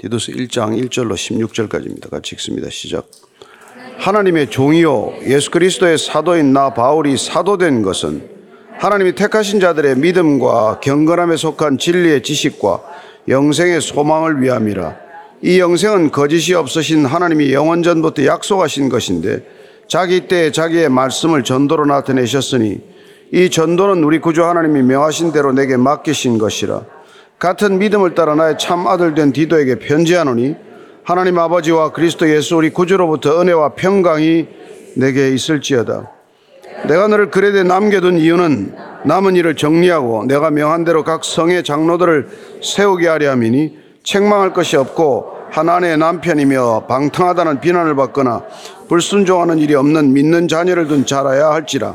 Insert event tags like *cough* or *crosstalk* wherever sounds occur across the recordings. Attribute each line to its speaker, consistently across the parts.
Speaker 1: 디도스 1장 1절로 16절까지입니다. 같이 읽습니다. 시작. 하나님의 종이요 예수 그리스도의 사도인 나 바울이 사도된 것은 하나님이 택하신 자들의 믿음과 경건함에 속한 진리의 지식과 영생의 소망을 위함이라. 이 영생은 거짓이 없으신 하나님이 영원 전부터 약속하신 것인데 자기 때 자기의 말씀을 전도로 나타내셨으니 이 전도는 우리 구주 하나님이 명하신 대로 내게 맡기신 것이라. 같은 믿음을 따라 나의 참 아들 된 디도에게 편지하노니 하나님 아버지와 그리스도 예수 우리 구주로부터 은혜와 평강이 내게 있을지어다. 내가 너를 그레데 남겨둔 이유는 남은 일을 정리하고 내가 명한 대로 각 성의 장로들을 세우게 하려 함이니 책망할 것이 없고 한 아내의 남편이며 방탕하다는 비난을 받거나 불순종하는 일이 없는 믿는 자녀를 둔 자라야 할지라.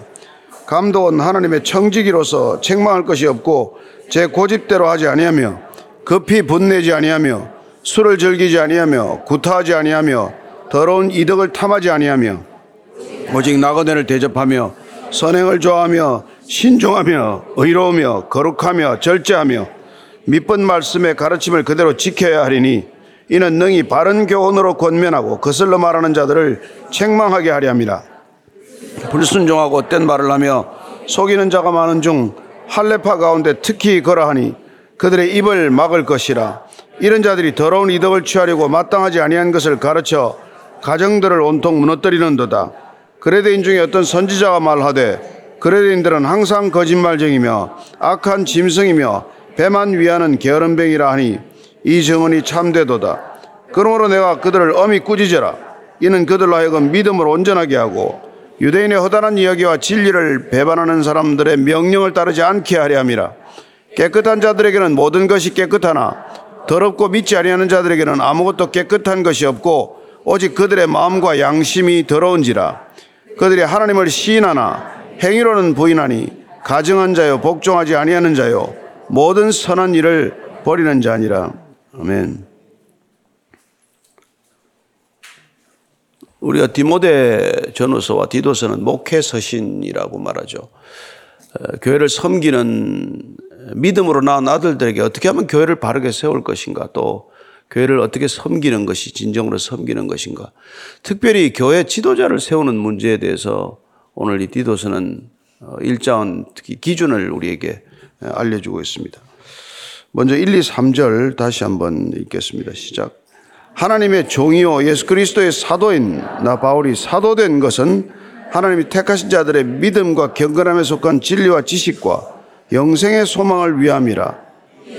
Speaker 1: 감독은 하나님의 청지기로서 책망할 것이 없고 제 고집대로 하지 아니하며 급히 분내지 아니하며 술을 즐기지 아니하며 구타하지 아니하며 더러운 이득을 탐하지 아니하며 오직 나그네를 대접하며 선행을 좋아하며 신중하며 의로우며 거룩하며 절제하며 밑번 말씀의 가르침을 그대로 지켜야 하리니 이는 능히 바른 교훈으로 권면하고 거슬러 말하는 자들을 책망하게 하려 합니다. 불순종하고 헛된 말을 하며 속이는 자가 많은 중 할례파 가운데 특히 그러하니 그들의 입을 막을 것이라. 이런 자들이 더러운 이덕을 취하려고 마땅하지 아니한 것을 가르쳐 가정들을 온통 무너뜨리는도다. 그레데인 중에 어떤 선지자가 말하되 그레데인들은 항상 거짓말쟁이며 악한 짐승이며 배만 위하는 게으름뱅이라 하니 이 증언이 참되도다. 그러므로 내가 그들을 엄히 꾸짖어라. 이는 그들로 하여금 믿음을 온전하게 하고 유대인의 허다한 이야기와 진리를 배반하는 사람들의 명령을 따르지 않게 하려 함이라. 깨끗한 자들에게는 모든 것이 깨끗하나 더럽고 믿지 아니하는 자들에게는 아무것도 깨끗한 것이 없고 오직 그들의 마음과 양심이 더러운지라. 그들이 하나님을 시인하나 행위로는 부인하니 가증한 자요 복종하지 아니하는 자요 모든 선한 일을 버리는 자니라. 아멘. 우리가 디모데 전후서와 디도서는 목회 서신이라고 말하죠. 어, 교회를 섬기는 믿음으로 낳은 아들들에게 어떻게 하면 교회를 바르게 세울 것인가 또 교회를 어떻게 섬기는 것이 진정으로 섬기는 것인가 특별히 교회 지도자를 세우는 문제에 대해서 오늘 이 디도서는 어, 일자원 특히 기준을 우리에게 알려주고 있습니다. 먼저 1, 2, 3절 다시 한번 읽겠습니다. 시작. 하나님의 종이요 예수 그리스도의 사도인 나 바울이 사도된 것은 하나님이 택하신 자들의 믿음과 경건함에 속한 진리와 지식과 영생의 소망을 위함이라.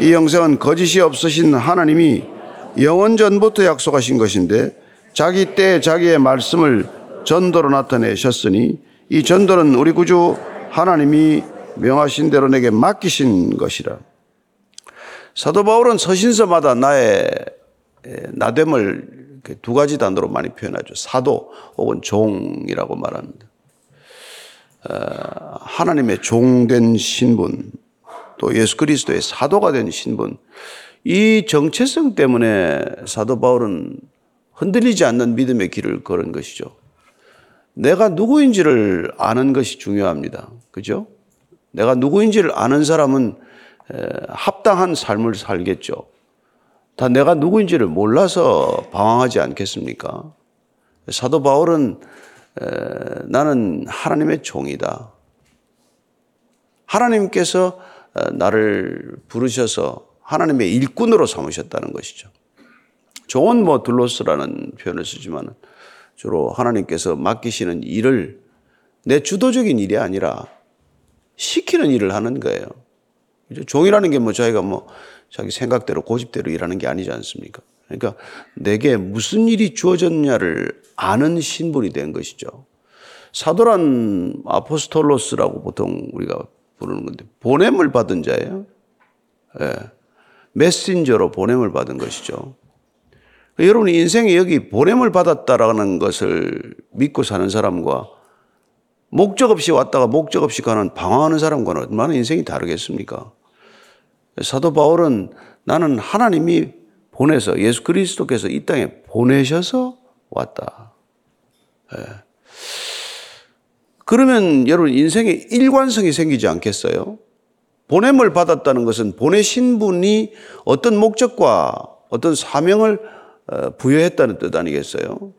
Speaker 1: 이 영생은 거짓이 없으신 하나님이 영원 전부터 약속하신 것인데 자기 때 자기의 말씀을 전도로 나타내셨으니 이 전도는 우리 구주 하나님이 명하신 대로 내게 맡기신 것이라. 사도 바울은 서신서마다 나의 나됨을 두 가지 단어로 많이 표현하죠. 사도 혹은 종이라고 말합니다. 어, 하나님의 종된 신분, 또 예수 그리스도의 사도가 된 신분, 이 정체성 때문에 사도 바울은 흔들리지 않는 믿음의 길을 걸은 것이죠. 내가 누구인지를 아는 것이 중요합니다. 그죠? 내가 누구인지를 아는 사람은 합당한 삶을 살겠죠. 다 내가 누구인지를 몰라서 방황하지 않겠습니까? 사도 바울은 나는 하나님의 종이다. 하나님께서 어, 나를 부르셔서 하나님의 일꾼으로 삼으셨다는 것이죠. 종은 뭐 둘로스라는 표현을 쓰지만 주로 하나님께서 맡기시는 일을 내 주도적인 일이 아니라 시키는 일을 하는 거예요. 종이라는 게 뭐 자기가 뭐 자기 생각대로 고집대로 일하는 게 아니지 않습니까? 그러니까 내게 무슨 일이 주어졌냐를 아는 신분이 된 것이죠. 사도란 아포스톨로스라고 보통 우리가 부르는 건데 보냄을 받은 자예요. 예. 메신저로 보냄을 받은 것이죠. 여러분 인생에 여기 보냄을 받았다라는 것을 믿고 사는 사람과 목적 없이 왔다가 목적 없이 가는 방황하는 사람과는 얼마나 인생이 다르겠습니까? 사도 바울은 나는 하나님이 보내서 예수 그리스도께서 이 땅에 보내셔서 왔다. 예. 그러면 여러분 인생에 일관성이 생기지 않겠어요? 보냄을 받았다는 것은 보내신 분이 어떤 목적과 어떤 사명을 어, 부여했다는 뜻 아니겠어요?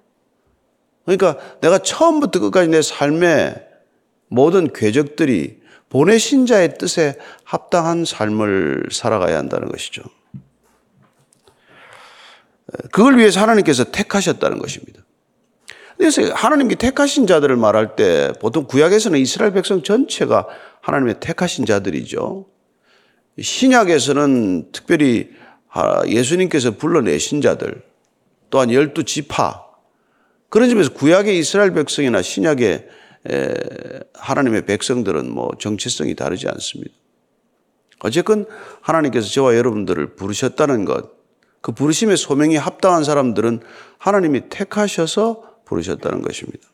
Speaker 1: 그러니까 내가 처음부터 끝까지 내 삶의 모든 궤적들이 보내신 자의 뜻에 합당한 삶을 살아가야 한다는 것이죠. 그걸 위해서 하나님께서 택하셨다는 것입니다. 그래서 하나님께 택하신 자들을 말할 때 보통 구약에서는 이스라엘 백성 전체가 하나님의 택하신 자들이죠. 신약에서는 특별히 예수님께서 불러내신 자들 또한 열두 지파 그런 점에서 구약의 이스라엘 백성이나 신약의 하나님의 백성들은 뭐 정체성이 다르지 않습니다. 어쨌건 하나님께서 저와 여러분들을 부르셨다는 것, 그 부르심의 소명이 합당한 사람들은 하나님이 택하셔서 부르셨다는 것입니다.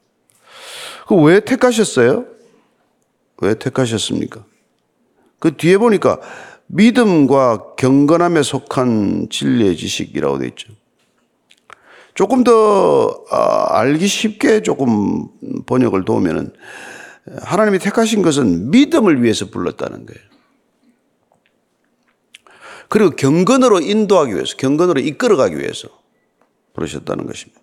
Speaker 1: 그 왜 택하셨어요? 왜 택하셨습니까? 그 뒤에 보니까 믿음과 경건함에 속한 진리의 지식이라고 되어 있죠. 조금 더 아, 알기 쉽게 조금 번역을 도우면은 하나님이 택하신 것은 믿음을 위해서 불렀다는 거예요. 그리고 경건으로 인도하기 위해서, 경건으로 이끌어가기 위해서 부르셨다는 것입니다.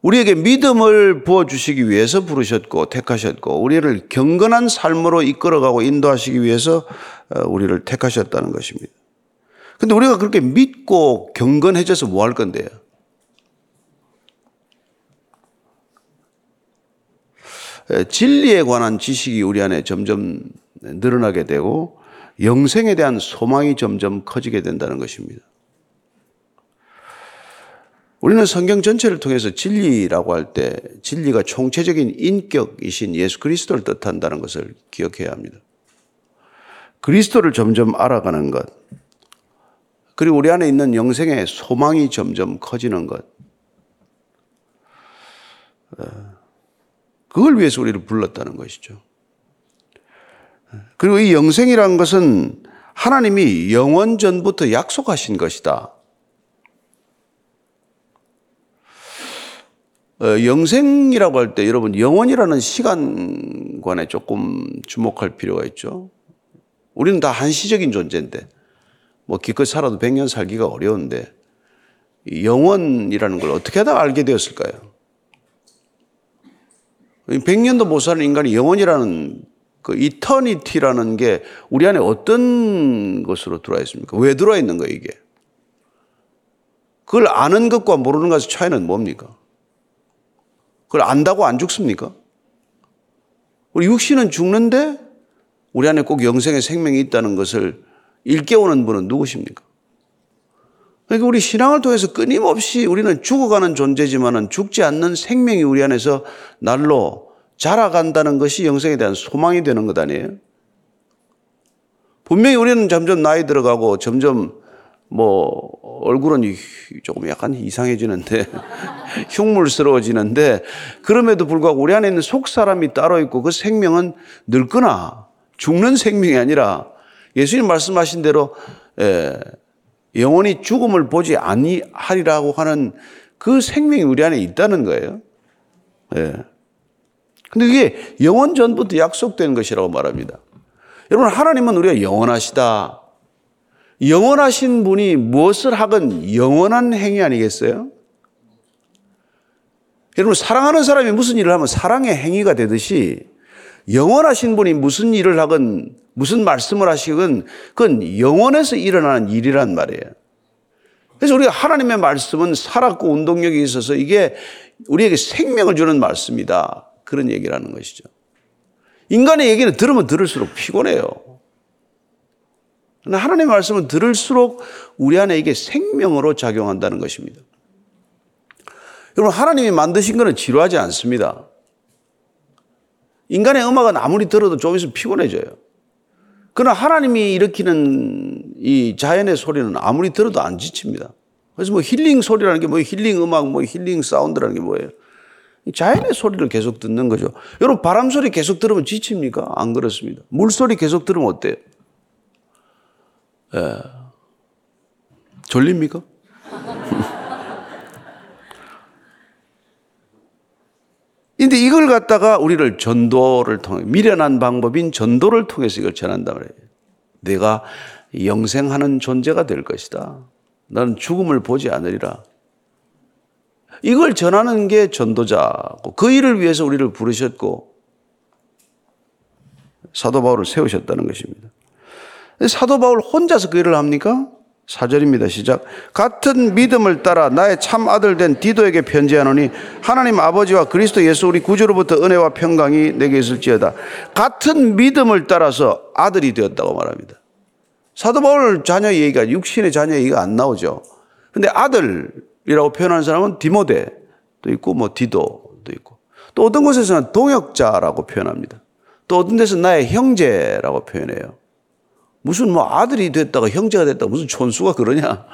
Speaker 1: 우리에게 믿음을 부어주시기 위해서 부르셨고, 택하셨고, 우리를 경건한 삶으로 이끌어가고 인도하시기 위해서 어, 우리를 택하셨다는 것입니다. 근데 우리가 그렇게 믿고 경건해져서 뭐 할 건데요? 진리에 관한 지식이 우리 안에 점점 늘어나게 되고 영생에 대한 소망이 점점 커지게 된다는 것입니다. 우리는 성경 전체를 통해서 진리라고 할 때 진리가 총체적인 인격이신 예수 그리스도를 뜻한다는 것을 기억해야 합니다. 그리스도를 점점 알아가는 것, 그리고 우리 안에 있는 영생의 소망이 점점 커지는 것. 어, 그걸 위해서 우리를 불렀다는 것이죠. 그리고 이 영생이라는 것은 하나님이 영원 전부터 약속하신 것이다. 어, 영생이라고 할 때 여러분 영원이라는 시간관에 조금 주목할 필요가 있죠. 우리는 다 한시적인 존재인데 뭐 기껏 살아도 100년 살기가 어려운데 영원이라는 걸 어떻게 하다 알게 되었을까요? 100년도 못 사는 인간이 영원이라는 그 이터니티라는 게 우리 안에 어떤 것으로 들어와 있습니까? 왜 들어와 있는 거예요, 이게? 그걸 아는 것과 모르는 것의 차이는 뭡니까? 그걸 안다고 안 죽습니까? 우리 육신은 죽는데 우리 안에 꼭 영생의 생명이 있다는 것을 일깨우는 분은 누구십니까? 그러니까 우리 신앙을 통해서 끊임없이 우리는 죽어가는 존재지만은 죽지 않는 생명이 우리 안에서 날로 자라간다는 것이 영생에 대한 소망이 되는 것 아니에요? 분명히 우리는 점점 나이 들어가고 점점 뭐 얼굴은 조금 약간 이상해지는데 *laughs* 흉물스러워지는데 그럼에도 불구하고 우리 안에 있는 속 사람이 따로 있고 그 생명은 늙거나 죽는 생명이 아니라 예수님 말씀하신 대로 예, 영원히 죽음을 보지 아니하리라고 하는 그 생명이 우리 안에 있다는 거예요. 예. 근데 그게 영원 전부터 약속된 것이라고 말합니다. 여러분, 하나님은 우리가 영원하시다. 영원하신 분이 무엇을 하건 영원한 행위 아니겠어요? 여러분, 사랑하는 사람이 무슨 일을 하면 사랑의 행위가 되듯이 영원하신 분이 무슨 일을 하건 무슨 말씀을 하시건 그건 영원에서 일어나는 일이란 말이에요. 그래서 우리가 하나님의 말씀은 살았고 운동력이 있어서 이게 우리에게 생명을 주는 말씀이다. 그런 얘기를 하는 것이죠. 인간의 얘기는 들으면 들을수록 피곤해요. 그러나 하나님의 말씀은 들을수록 우리 안에 이게 생명으로 작용한다는 것입니다. 여러분, 하나님이 만드신 것은 지루하지 않습니다. 인간의 음악은 아무리 들어도 좀 있으면 피곤해져요. 그러나 하나님이 일으키는 이 자연의 소리는 아무리 들어도 안 지칩니다. 그래서 뭐 힐링 소리라는 게 뭐예요? 힐링 음악, 뭐 힐링 사운드라는 게 뭐예요? 자연의 소리를 계속 듣는 거죠. 여러분, 바람 소리 계속 들으면 지칩니까? 안 그렇습니다. 물 소리 계속 들으면 어때요? 예. 졸립니까? 근데 이걸 갖다가 우리를 전도를 통해 미련한 방법인 전도를 통해서 이걸 전한다 말이에요. 내가 영생하는 존재가 될 것이다. 나는 죽음을 보지 않으리라. 이걸 전하는 게 전도자고 그 일을 위해서 우리를 부르셨고 사도 바울을 세우셨다는 것입니다. 사도 바울 혼자서 그 일을 합니까? 사절입니다. 시작. 같은 믿음을 따라 나의 참 아들 된 디도에게 편지하노니 하나님 아버지와 그리스도 예수 우리 구주로부터 은혜와 평강이 내게 있을지어다. 같은 믿음을 따라서 아들이 되었다고 말합니다. 사도 바울 자녀 얘기가 육신의 자녀 얘기가 안 나오죠. 근데 아들이라고 표현하는 사람은 디모데도 있고 뭐 디도도 있고 또 어떤 곳에서는 동역자라고 표현합니다. 또 어떤 데서 나의 형제라고 표현해요. 무슨 뭐 아들이 됐다가 형제가 됐다가 무슨 촌수가 그러냐.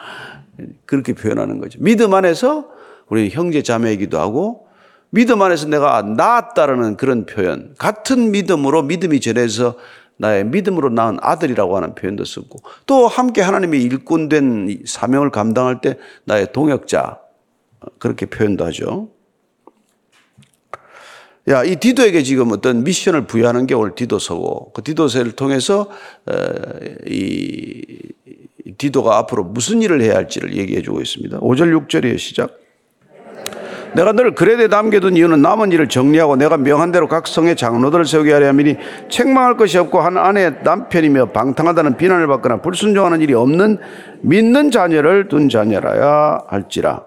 Speaker 1: 그렇게 표현하는 거죠. 믿음 안에서 우리 형제 자매이기도 하고 믿음 안에서 내가 낳았다라는 그런 표현. 같은 믿음으로 믿음이 전해서 나의 믿음으로 낳은 아들이라고 하는 표현도 쓰고 또 함께 하나님의 일꾼된 사명을 감당할 때 나의 동역자 그렇게 표현도 하죠. 야, 이 디도에게 지금 어떤 미션을 부여하는 게 오늘 디도서고 그 디도서를 통해서 이 디도가 앞으로 무슨 일을 해야 할지를 얘기해 주고 있습니다. 5절 6절의 시작. 내가 너를 그레데 남겨둔 이유는 남은 일을 정리하고 내가 명한 대로 각 성의 장로들을 세우게 하려 함이니 책망할 것이 없고 한 아내 남편이며 방탕하다는 비난을 받거나 불순종하는 일이 없는 믿는 자녀를 둔 자녀라야 할지라.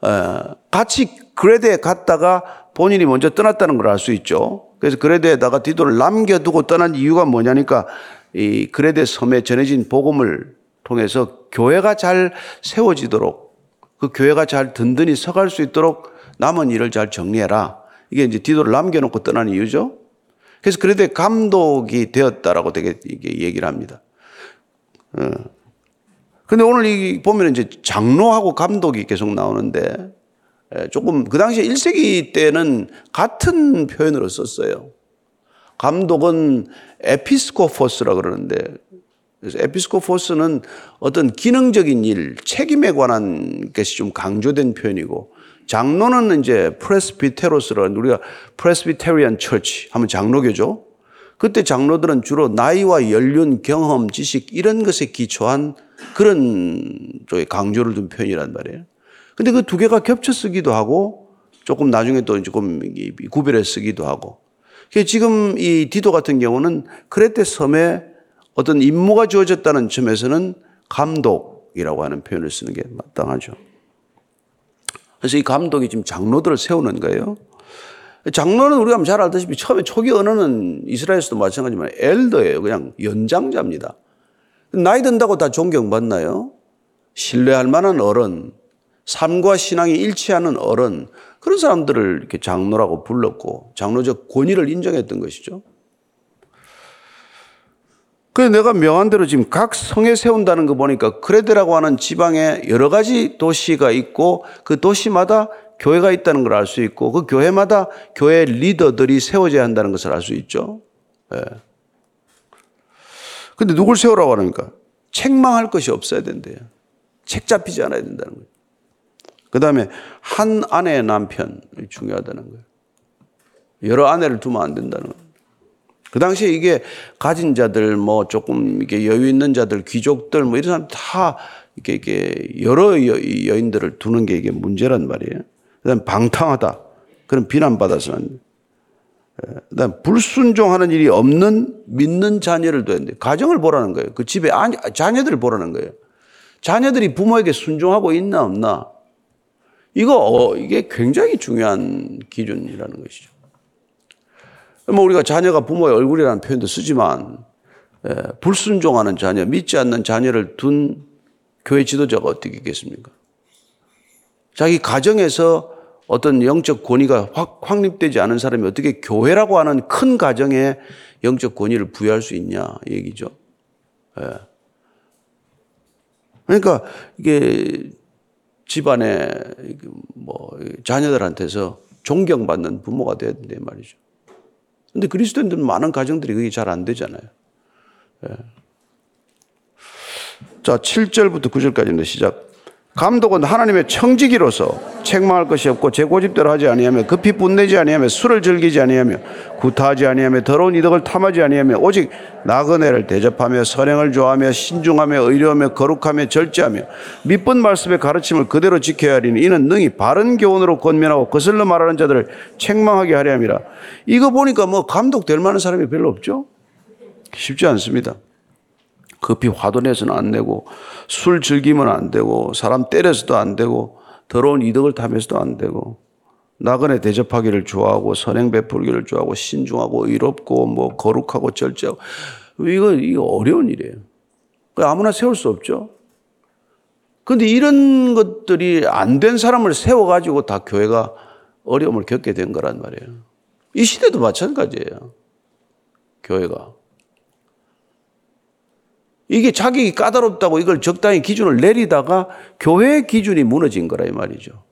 Speaker 1: 어, 같이 그레데에 갔다가 본인이 먼저 떠났다는 걸 알 수 있죠. 그래서 그레데에다가 디도를 남겨두고 떠난 이유가 뭐냐니까 이 그레데 섬에 전해진 복음을 통해서 교회가 잘 세워지도록 그 교회가 잘 든든히 서갈 수 있도록 남은 일을 잘 정리해라. 이게 이제 디도를 남겨놓고 떠난 이유죠. 그래서 그레데 감독이 되었다라고 되게 얘기를 합니다. 어. 근데 오늘 이 보면 이제 장로하고 감독이 계속 나오는데 조금 그 당시에 1세기 때는 같은 표현으로 썼어요. 감독은 에피스코포스라 그러는데 그래서 에피스코포스는 어떤 기능적인 일, 책임에 관한 것이 좀 강조된 표현이고 장로는 이제 프레스비테로스라는 우리가 프레스비테리안 처치 하면 장로교죠. 그때 장로들은 주로 나이와 연륜, 경험, 지식 이런 것에 기초한 그런 쪽에 강조를 둔 표현이란 말이에요. 근데 그 두 개가 겹쳐 쓰기도 하고 조금 나중에 또 조금 구별해 쓰기도 하고. 지금 이 디도 같은 경우는 크레테 섬에 어떤 임무가 주어졌다는 점에서는 감독이라고 하는 표현을 쓰는 게 마땅하죠. 그래서 이 감독이 지금 장로들을 세우는 거예요. 장로는 우리가 잘 알다시피 처음에 초기 언어는 이스라엘에서도 마찬가지지만 엘더예요. 그냥 연장자입니다. 나이 든다고 다 존경받나요? 신뢰할 만한 어른, 삶과 신앙이 일치하는 어른 그런 사람들을 이렇게 장로라고 불렀고 장로적 권위를 인정했던 것이죠. 그래서 내가 명한 대로 지금 각 성에 세운다는 거 보니까 크레데라고 하는 지방에 여러 가지 도시가 있고 그 도시마다 교회가 있다는 걸 알 수 있고 그 교회마다 교회 리더들이 세워져야 한다는 것을 알 수 있죠. 예. 근데 누굴 세우라고 하니까 책망할 것이 없어야 된대요. 책 잡히지 않아야 된다는 거예요. 그 다음에 한 아내의 남편 중요하다는 거예요. 여러 아내를 두면 안 된다는 거예요. 그 당시에 이게 가진 자들, 뭐 조금 이게 여유 있는 자들, 귀족들, 뭐 이런 사람 다 이렇게, 이렇게 여러 여, 인들을 두는 게 이게 문제란 말이에요. 그 다음 방탕하다. 그런 비난받아서는. 예, 그 다음 불순종하는 일이 없는 믿는 자녀를 둬야 되는데 가정을 보라는 거예요. 그 집에 자녀들을 보라는 거예요. 자녀들이 부모에게 순종하고 있나 없나. 이거 어, 이게 굉장히 중요한 기준이라는 것이죠. 뭐 우리가 자녀가 부모의 얼굴이라는 표현도 쓰지만 예, 불순종하는 자녀, 믿지 않는 자녀를 둔 교회 지도자가 어떻게 있겠습니까? 자기 가정에서 어떤 영적 권위가 확, 확립되지 않은 사람이 어떻게 교회라고 하는 큰 가정에 영적 권위를 부여할 수 있냐 얘기죠. 예. 그러니까 이게 집안에 뭐 자녀들한테서 존경받는 부모가 돼야 된다 말이죠. 근데 그리스도인들은 많은 가정들이 그게 잘 안 되잖아요. 예. 자, 7절부터 9절까지인데 시작. 감독은 하나님의 청지기로서 책망할 것이 없고 제 고집대로 하지 아니하며 급히 분내지 아니하며 술을 즐기지 아니하며 구타하지 아니하며 더러운 이덕을 탐하지 아니하며 오직 나그네를 대접하며 선행을 좋아하며 신중하며 의료하며 거룩하며 절제하며 밑분 말씀의 가르침을 그대로 지켜야 하리니 이는 능히 바른 교훈으로 권면하고 거슬러 말하는 자들을 책망하게 하려 함이라. 이거 보니까 뭐 감독 될 만한 사람이 별로 없죠? 쉽지 않습니다 급히 화도 내서는 안 되고 술 즐기면 안 되고 사람 때려서도 안 되고 더러운 이득을 탐해서도 안 되고 나그네 대접하기를 좋아하고 선행 베풀기를 좋아하고 신중하고 의롭고 뭐 거룩하고 절제하고 이거 이거 어려운 일이에요. 아무나 세울 수 없죠. 그런데 이런 것들이 안 된 사람을 세워 가지고 다 교회가 어려움을 겪게 된 거란 말이에요. 이 시대도 마찬가지예요. 교회가. 이게 자기 까다롭다고 이걸 적당히 기준을 내리다가 교회의 기준이 무너진 거라 이 말이죠.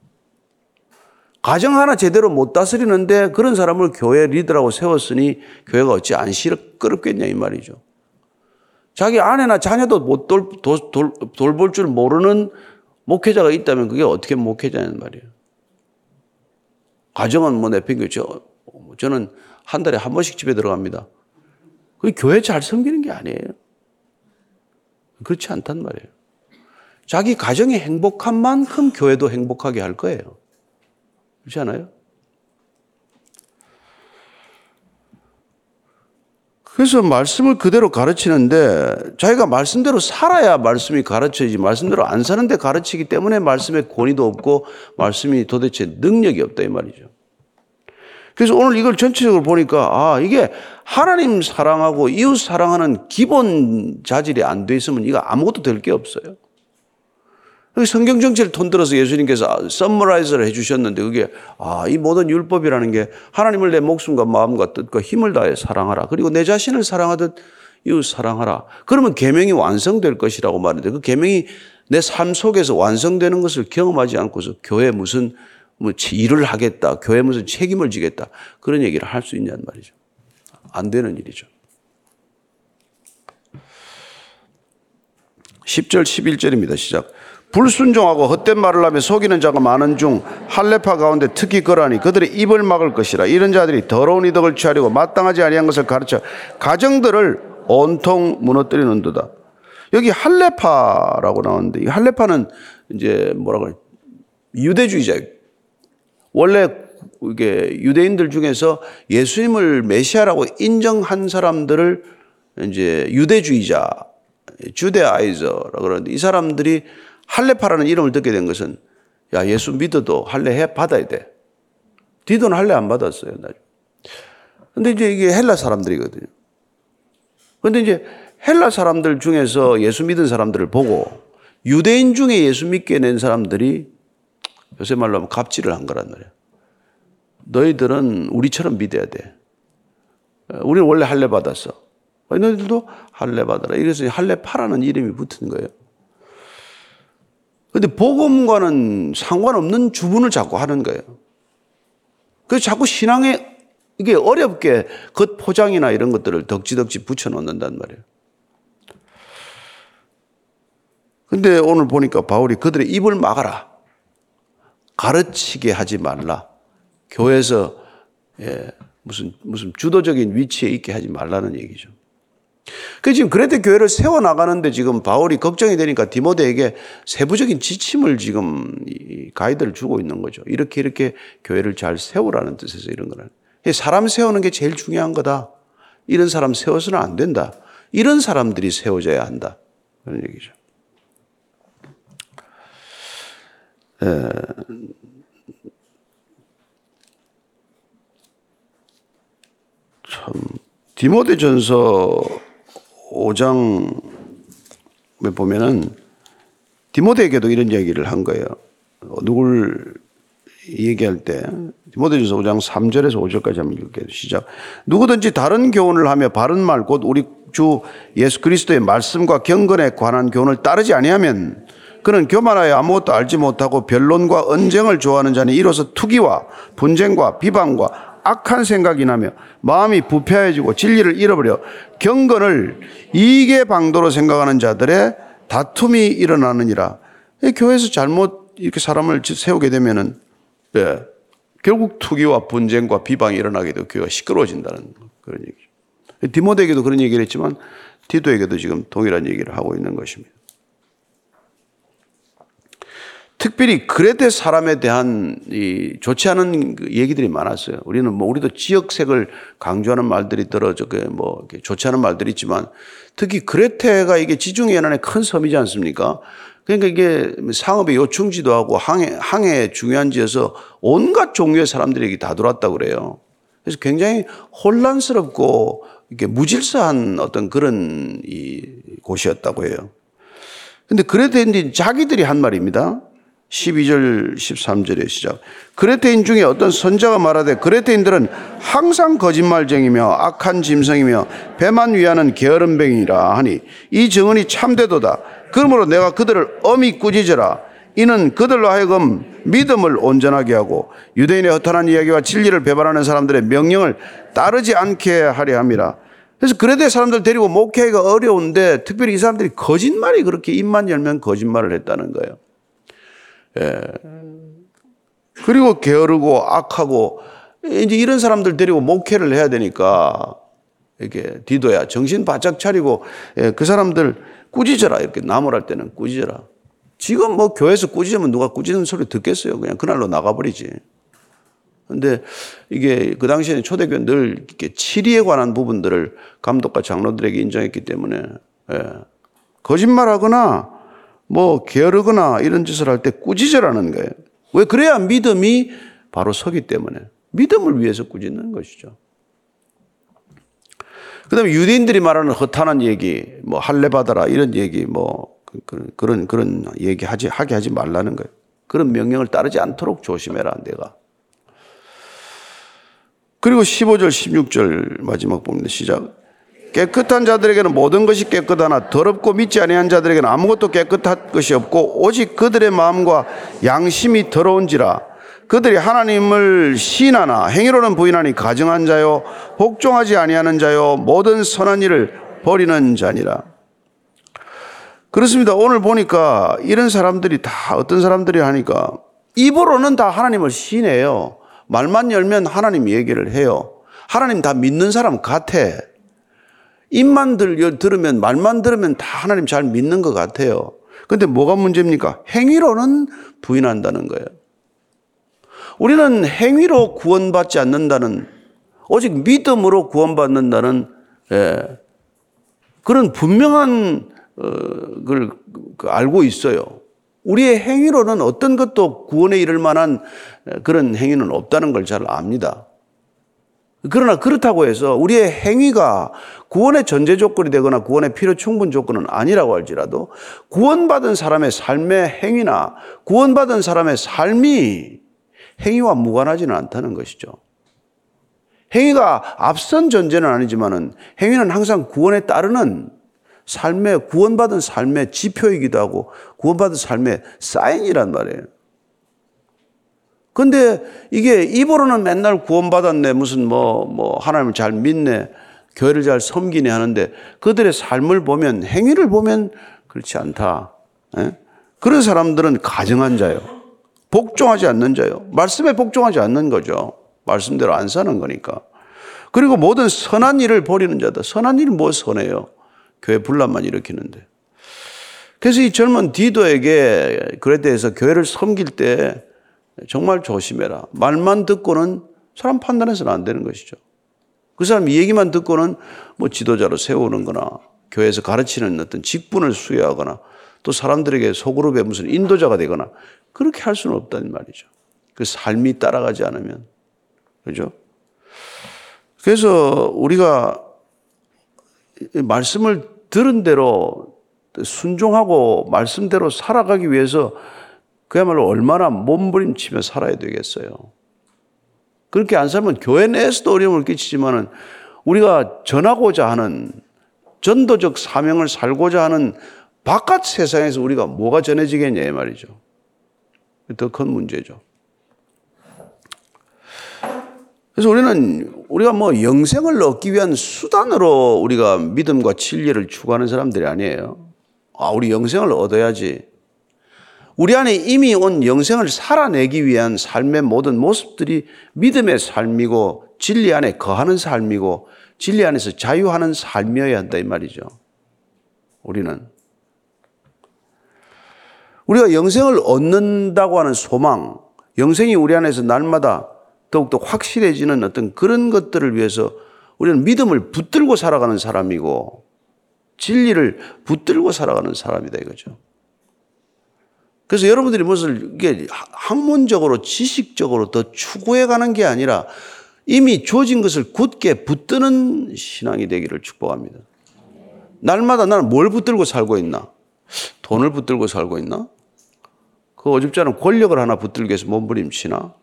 Speaker 1: 가정 하나 제대로 못 다스리는데 그런 사람을 교회 리더라고 세웠으니 교회가 어찌 안 시끄럽겠냐 이 말이죠. 자기 아내나 자녀도 못 돌, 돌, 돌, 돌볼 줄 모르는 목회자가 있다면 그게 어떻게 목회자냐는 말이에요. 가정은 뭐 내팽겨 저, 저는 한 달에 한 번씩 집에 들어갑니다. 그 교회 잘 섬기는 게 아니에요. 그렇지 않단 말이에요. 자기 가정이 행복한 만큼 교회도 행복하게 할 거예요. 그렇지 않아요? 그래서 말씀을 그대로 가르치는데 자기가 말씀대로 살아야 말씀이 가르쳐지지 말씀대로 안 사는데 가르치기 때문에 말씀에 권위도 없고 말씀이 도대체 능력이 없다 이 말이죠. 그래서 오늘 이걸 전체적으로 보니까 아 이게 하나님 사랑하고 이웃 사랑하는 기본 자질이 안 돼 있으면 이거 아무것도 될 게 없어요. 성경 정체를 통들어서 예수님께서 썸머라이즈를 해주셨는데 그게 아 이 모든 율법이라는 게 하나님을 내 목숨과 마음과 뜻과 힘을 다해 사랑하라 그리고 내 자신을 사랑하듯 이웃 사랑하라 그러면 계명이 완성될 것이라고 말하는데 그 계명이 내 삶 속에서 완성되는 것을 경험하지 않고서 교회 무슨 뭐 일을 하겠다, 교회 무슨 책임을 지겠다 그런 얘기를 할 수 있냐는 말이죠. 안 되는 일이죠. 10절 11절입니다. 시작. 불순종하고 헛된 말을 하며 속이는 자가 많은 중 할례파 가운데 특히 그러하니 그들의 입을 막을 것이라 이런 자들이 더러운 이덕을 취하려고 마땅하지 아니한 것을 가르쳐 가정들을 온통 무너뜨리는도다. 여기 할례파라고 나오는데 이 할례파는 이제 뭐라 그래 유대주의자예요. 원래 이게 유대인들 중에서 예수님을 메시아라고 인정한 사람들을 이제 유대주의자, 주대아이저라고 그러는데 이 사람들이 할례파라는 이름을 듣게 된 것은 야 예수 믿어도 할례 받아야 돼. 디도는 할례 안 받았어요. 근데 이제 이게 헬라 사람들이거든요. 근데 이제 헬라 사람들 중에서 예수 믿은 사람들을 보고 유대인 중에 예수 믿게 낸 사람들이 요새 말로 하면 갑질을 한 거란 말이야. 너희들은 우리처럼 믿어야 돼. 우리는 원래 할례 받았어. 너희들도 할례 받아라. 이래서 할례 파라는 이름이 붙은 거예요. 근데 복음과는 상관없는 주문을 자꾸 하는 거예요. 그래서 자꾸 신앙에 이게 어렵게 겉 포장이나 이런 것들을 덕지덕지 붙여놓는단 말이에요. 근데 오늘 보니까 바울이 그들의 입을 막아라. 가르치게 하지 말라. 교회에서 예, 무슨 무슨 주도적인 위치에 있게 하지 말라는 얘기죠. 그 지금 그레데 교회를 세워 나가는데 지금 바울이 걱정이 되니까 디모데에게 세부적인 지침을 지금 가이드를 주고 있는 거죠. 이렇게 이렇게 교회를 잘 세우라는 뜻에서 이런 거는 사람 세우는 게 제일 중요한 거다. 이런 사람 세워서는 안 된다. 이런 사람들이 세워져야 한다. 그런 얘기죠. 에, 참 디모데전서 5장에 보면은 디모데에게도 이런 얘기를 한 거예요. 누굴 얘기할 때 디모데전서 5장 3절에서 5절까지 한번 읽게요. 시작. 누구든지 다른 교훈을 하며 바른 말 곧 우리 주 예수 그리스도의 말씀과 경건에 관한 교훈을 따르지 아니하면 그는 교만하여 아무것도 알지 못하고 변론과 언쟁을 좋아하는 자니 이로써 투기와 분쟁과 비방과 악한 생각이 나며 마음이 부패해지고 진리를 잃어버려 경건을 이계 방도로 생각하는 자들의 다툼이 일어나느니라. 이 교회에서 잘못 이렇게 사람을 세우게 되면은 예, 결국 투기와 분쟁과 비방이 일어나게 되고 교회가 시끄러워진다는 그런 얘기죠. 디모데에게도 그런 얘기를 했지만 디도에게도 지금 동일한 얘기를 하고 있는 것입니다. 특별히 그레데 사람에 대한 이 좋지 않은 그 얘기들이 많았어요. 우리는 뭐 우리도 지역색을 강조하는 말들이 들어 저게 뭐 좋지 않은 말들이 있지만 특히 그레테가 이게 지중해 연안의 큰 섬이지 않습니까? 그러니까 이게 상업의 요충지도 하고 항해 항해 중요한 지에서 온갖 종류의 사람들이 다 들어왔다고 그래요. 그래서 굉장히 혼란스럽고 이게 무질서한 어떤 그런 이 곳이었다고 해요. 근데 그레테인들이 자기들이 한 말입니다. 12절 13절의 시작. 그레테인 중에 어떤 선자가 말하되 그레테인들은 항상 거짓말쟁이며 악한 짐승이며 배만 위하는 게으름뱅이라 하니 이 증언이 참되도다. 그러므로 내가 그들을 엄히 꾸짖어라. 이는 그들로 하여금 믿음을 온전하게 하고 유대인의 허탄한 이야기와 진리를 배반하는 사람들의 명령을 따르지 않게 하려 함이라. 그래서 그레데 사람들 데리고 목회가 어려운데 특별히 이 사람들이 거짓말이 그렇게 입만 열면 거짓말을 했다는 거예요. 예. 그리고 게으르고 악하고 이제 이런 사람들 데리고 목회를 해야 되니까 이렇게 디도야 정신 바짝 차리고 예, 그 사람들 꾸짖어라 이렇게 나무랄 때는 꾸짖어라. 지금 뭐 교회에서 꾸짖으면 누가 꾸짖는 소리 듣겠어요. 그냥 그날로 나가버리지. 근데 이게 그 당시에는 초대교회 늘 이렇게 치리에 관한 부분들을 감독과 장로들에게 인정했기 때문에 예. 거짓말하거나 뭐 게으르거나 이런 짓을 할 때 꾸짖으라는 거예요. 왜 그래야 믿음이 바로 서기 때문에 믿음을 위해서 꾸짖는 것이죠. 그다음에 유대인들이 말하는 허탄한 얘기, 뭐 할례 받아라 이런 얘기, 뭐 그런 그런 그런 얘기 하지 하게 하지 말라는 거예요. 그런 명령을 따르지 않도록 조심해라 내가. 그리고 15절 16절 마지막 봅니다. 시작. 깨끗한 자들에게는 모든 것이 깨끗하나 더럽고 믿지 아니한 자들에게는 아무것도 깨끗한 것이 없고 오직 그들의 마음과 양심이 더러운지라 그들이 하나님을 신하나 행위로는 부인하니 가증한 자요 복종하지 아니하는 자요 모든 선한 일을 버리는 자니라. 그렇습니다. 오늘 보니까 이런 사람들이 다 어떤 사람들이 하니까 입으로는 다 하나님을 신해요. 말만 열면 하나님 얘기를 해요. 하나님 다 믿는 사람 같아. 입만 들, 들으면, 말만 들으면 다 하나님 잘 믿는 것 같아요. 근데 뭐가 문제입니까? 행위로는 부인한다는 거예요. 우리는 행위로 구원받지 않는다는, 오직 믿음으로 구원받는다는, 예, 그런 분명한, 어, 걸 알고 있어요. 우리의 행위로는 어떤 것도 구원에 이를 만한 그런 행위는 없다는 걸 잘 압니다. 그러나 그렇다고 해서 우리의 행위가 구원의 전제 조건이 되거나 구원의 필요 충분 조건은 아니라고 할지라도 구원받은 사람의 삶의 행위나 구원받은 사람의 삶이 행위와 무관하지는 않다는 것이죠. 행위가 앞선 전제는 아니지만은 행위는 항상 구원에 따르는 삶의 구원받은 삶의 지표이기도 하고 구원받은 삶의 사인이란 말이에요. 근데 이게 입으로는 맨날 구원받았네. 무슨 뭐, 뭐, 하나님을 잘 믿네. 교회를 잘 섬기네 하는데 그들의 삶을 보면, 행위를 보면 그렇지 않다. 예? 그런 사람들은 가정한 자요. 복종하지 않는 자요. 말씀에 복종하지 않는 거죠. 말씀대로 안 사는 거니까. 그리고 모든 선한 일을 버리는 자다. 선한 일은 뭐 선해요? 교회 분란만 일으키는데. 그래서 이 젊은 디도에게 대해서 교회를 섬길 때 정말 조심해라. 말만 듣고는 사람 판단해서는 안 되는 것이죠. 그 사람 얘기만 듣고는 뭐 지도자로 세우는 거나 교회에서 가르치는 어떤 직분을 수여하거나 또 사람들에게 소그룹의 무슨 인도자가 되거나 그렇게 할 수는 없다는 말이죠. 그 삶이 따라가지 않으면. 그죠? 그래서 우리가 말씀을 들은 대로 순종하고 말씀대로 살아가기 위해서 그야말로 얼마나 몸부림치며 살아야 되겠어요. 그렇게 안 살면 교회 내에서도 어려움을 끼치지만은 우리가 전하고자 하는 전도적 사명을 살고자 하는 바깥 세상에서 우리가 뭐가 전해지겠냐 이 말이죠. 더 큰 문제죠. 그래서 우리는 우리가 뭐 영생을 얻기 위한 수단으로 우리가 믿음과 진리를 추구하는 사람들이 아니에요. 아, 우리 영생을 얻어야지. 우리 안에 이미 온 영생을 살아내기 위한 삶의 모든 모습들이 믿음의 삶이고 진리 안에 거하는 삶이고 진리 안에서 자유하는 삶이어야 한다 이 말이죠. 우리는 우리가 영생을 얻는다고 하는 소망, 영생이 우리 안에서 날마다 더욱더 확실해지는 어떤 그런 것들을 위해서 우리는 믿음을 붙들고 살아가는 사람이고 진리를 붙들고 살아가는 사람이다 이거죠. 그래서 여러분들이 무엇을 이게 학문적으로 지식적으로 더 추구해 가는 게 아니라 이미 주어진 것을 굳게 붙드는 신앙이 되기를 축복합니다. 날마다 나는 뭘 붙들고 살고 있나? 돈을 붙들고 살고 있나? 그 어줍지 않은 권력을 하나 붙들기 위해서 몸부림치나?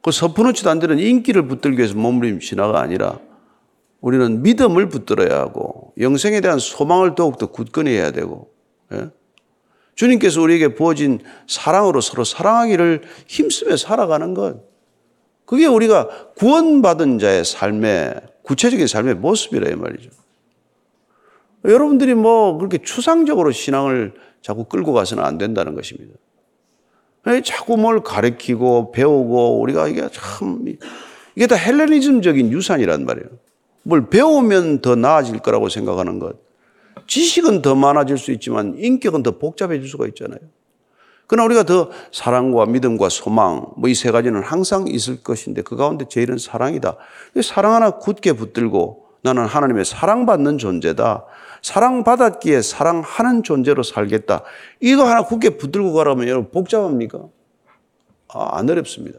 Speaker 1: 그 서프놓지도 않는 인기를 붙들기 위해서 몸부림치나가 아니라 우리는 믿음을 붙들어야 하고 영생에 대한 소망을 더욱더 굳건히 해야 되고 예? 주님께서 우리에게 부어진 사랑으로 서로 사랑하기를 힘쓰며 살아가는 것. 그게 우리가 구원받은 자의 삶의 구체적인 삶의 모습이라 이 말이죠. 여러분들이 뭐 그렇게 추상적으로 신앙을 자꾸 끌고 가서는 안 된다는 것입니다. 자꾸 뭘 가르치고 배우고 우리가 이게 참 이게 다 헬레니즘적인 유산이란 말이에요. 뭘 배우면 더 나아질 거라고 생각하는 것. 지식은 더 많아질 수 있지만 인격은 더 복잡해질 수가 있잖아요. 그러나 우리가 더 사랑과 믿음과 소망, 뭐 이 세 가지는 항상 있을 것인데 그 가운데 제일은 사랑이다. 사랑 하나 굳게 붙들고 나는 하나님의 사랑받는 존재다. 사랑받았기에 사랑하는 존재로 살겠다. 이거 하나 굳게 붙들고 가라면 여러분 복잡합니까? 아, 안 어렵습니다.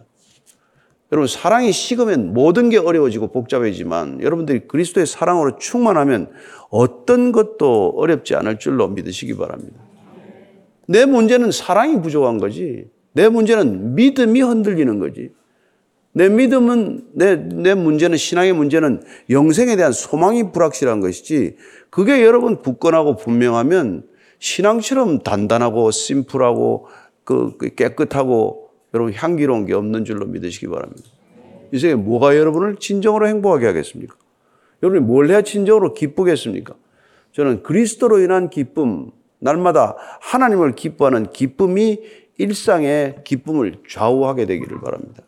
Speaker 1: 여러분 사랑이 식으면 모든 게 어려워지고 복잡해지만 여러분들이 그리스도의 사랑으로 충만하면 어떤 것도 어렵지 않을 줄로 믿으시기 바랍니다. 내 문제는 사랑이 부족한 거지. 내 문제는 믿음이 흔들리는 거지. 내 믿음은, 내, 내 문제는, 신앙의 문제는 영생에 대한 소망이 불확실한 것이지, 그게 여러분 굳건하고 분명하면 신앙처럼 단단하고 심플하고 그, 그 깨끗하고 여러분 향기로운 게 없는 줄로 믿으시기 바랍니다. 이 세상에 뭐가 여러분을 진정으로 행복하게 하겠습니까? 여러분이 뭘 해야 진정으로 기쁘겠습니까? 저는 그리스도로 인한 기쁨, 날마다 하나님을 기뻐하는 기쁨이 일상의 기쁨을 좌우하게 되기를 바랍니다.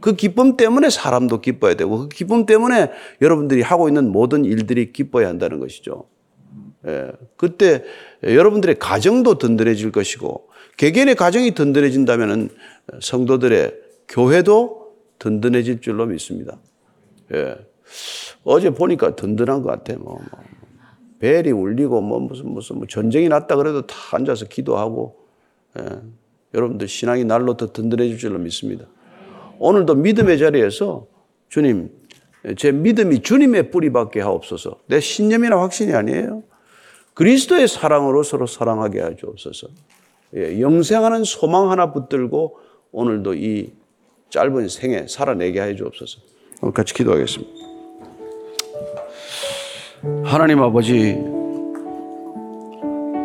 Speaker 1: 그 기쁨 때문에 사람도 기뻐야 되고 그 기쁨 때문에 여러분들이 하고 있는 모든 일들이 기뻐야 한다는 것이죠. 예, 그때 여러분들의 가정도 든든해질 것이고 개개인의 가정이 든든해진다면 성도들의 교회도 든든해질 줄로 믿습니다. 예. 어제 보니까 든든한 것 같아. 뭐, 뭐. 벨이 울리고 뭐 무슨 무슨 뭐 전쟁이 났다 그래도 다 앉아서 기도하고 예. 여러분들 신앙이 날로 더 든든해질 줄로 믿습니다. 오늘도 믿음의 자리에서 주님 제 믿음이 주님의 뿌리밖에 하옵소서. 내 신념이나 확신이 아니에요. 그리스도의 사랑으로 서로 사랑하게 하옵소서. 예, 영생하는 소망 하나 붙들고 오늘도 이 짧은 생에 살아내게 해 주옵소서. 같이 기도하겠습니다. 하나님 아버지,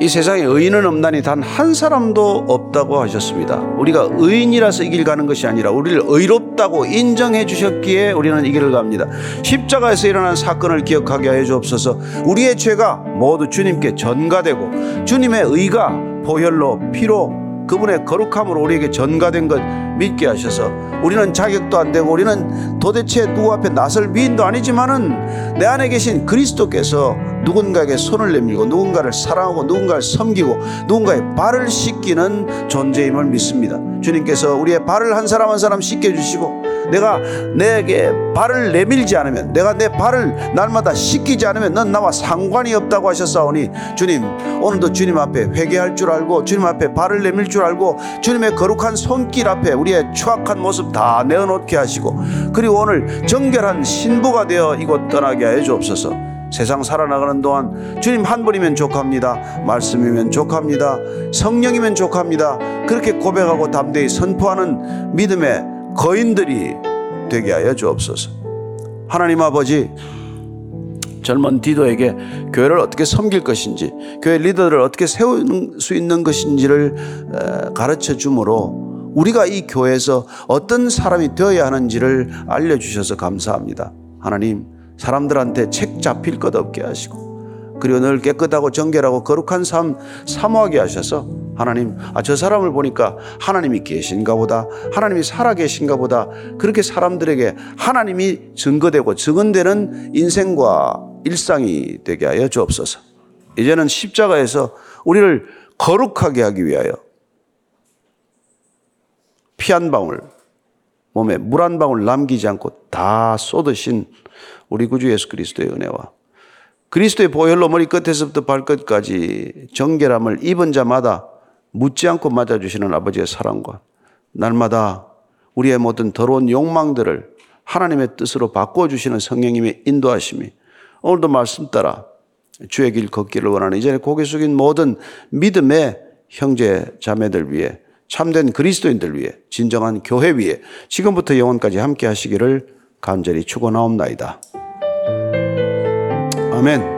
Speaker 1: 이 세상에 의인은 없나니 단 한 사람도 없다고 하셨습니다. 우리가 의인이라서 이 길 가는 것이 아니라 우리를 의롭다고 인정해 주셨기에 우리는 이 길을 갑니다. 십자가에서 일어난 사건을 기억하게 하여 주옵소서. 우리의 죄가 모두 주님께 전가되고 주님의 의가 보혈로 피로 그분의 거룩함으로 우리에게 전가된 것 믿게 하셔서 우리는 자격도 안 되고 우리는 도대체 누구 앞에 나설 미인도 아니지만은 내 안에 계신 그리스도께서 누군가에게 손을 내밀고 누군가를 사랑하고 누군가를 섬기고 누군가의 발을 씻기는 존재임을 믿습니다. 주님께서 우리의 발을 한 사람 한 사람 씻겨 주시고 내가 내게 발을 내밀지 않으면 내가 내 발을 날마다 씻기지 않으면 넌 나와 상관이 없다고 하셨사오니 주님 오늘도 주님 앞에 회개할 줄 알고 주님 앞에 발을 내밀 줄 알고 주님의 거룩한 손길 앞에 우리의 추악한 모습 다 내어놓게 하시고 그리고 오늘 정결한 신부가 되어 이곳 떠나게 해 주옵소서 세상 살아나가는 동안 주님 한 분이면 족합니다. 말씀이면 족합니다. 성령이면 족합니다. 그렇게 고백하고 담대히 선포하는 믿음의 거인들이 되게 하여 주옵소서. 하나님 아버지, 젊은 디도에게 교회를 어떻게 섬길 것인지, 교회 리더들을 어떻게 세울 수 있는 것인지를 가르쳐 주므로 우리가 이 교회에서 어떤 사람이 되어야 하는지를 알려주셔서 감사합니다. 하나님, 사람들한테 책 잡힐 것 없게 하시고, 그리고 늘 깨끗하고 정결하고 거룩한 삶 사모하게 하셔서 하나님 아 저 사람을 보니까 하나님이 계신가 보다 하나님이 살아 계신가 보다 그렇게 사람들에게 하나님이 증거되고 증언되는 인생과 일상이 되게 하여 주옵소서. 이제는 십자가에서 우리를 거룩하게 하기 위하여 피 한 방울 몸에 물 한 방울 남기지 않고 다 쏟으신 우리 구주 예수 그리스도의 은혜와 그리스도의 보혈로 머리 끝에서부터 발끝까지 정결함을 입은 자마다 묻지 않고 맞아주시는 아버지의 사랑과 날마다 우리의 모든 더러운 욕망들을 하나님의 뜻으로 바꿔주시는 성령님의 인도하심이 오늘도 말씀 따라 주의 길 걷기를 원하는 이전에 고개 숙인 모든 믿음의 형제 자매들 위해 참된 그리스도인들 위해 진정한 교회 위해 지금부터 영원까지 함께 하시기를 간절히 축원하옵나이다. 아멘.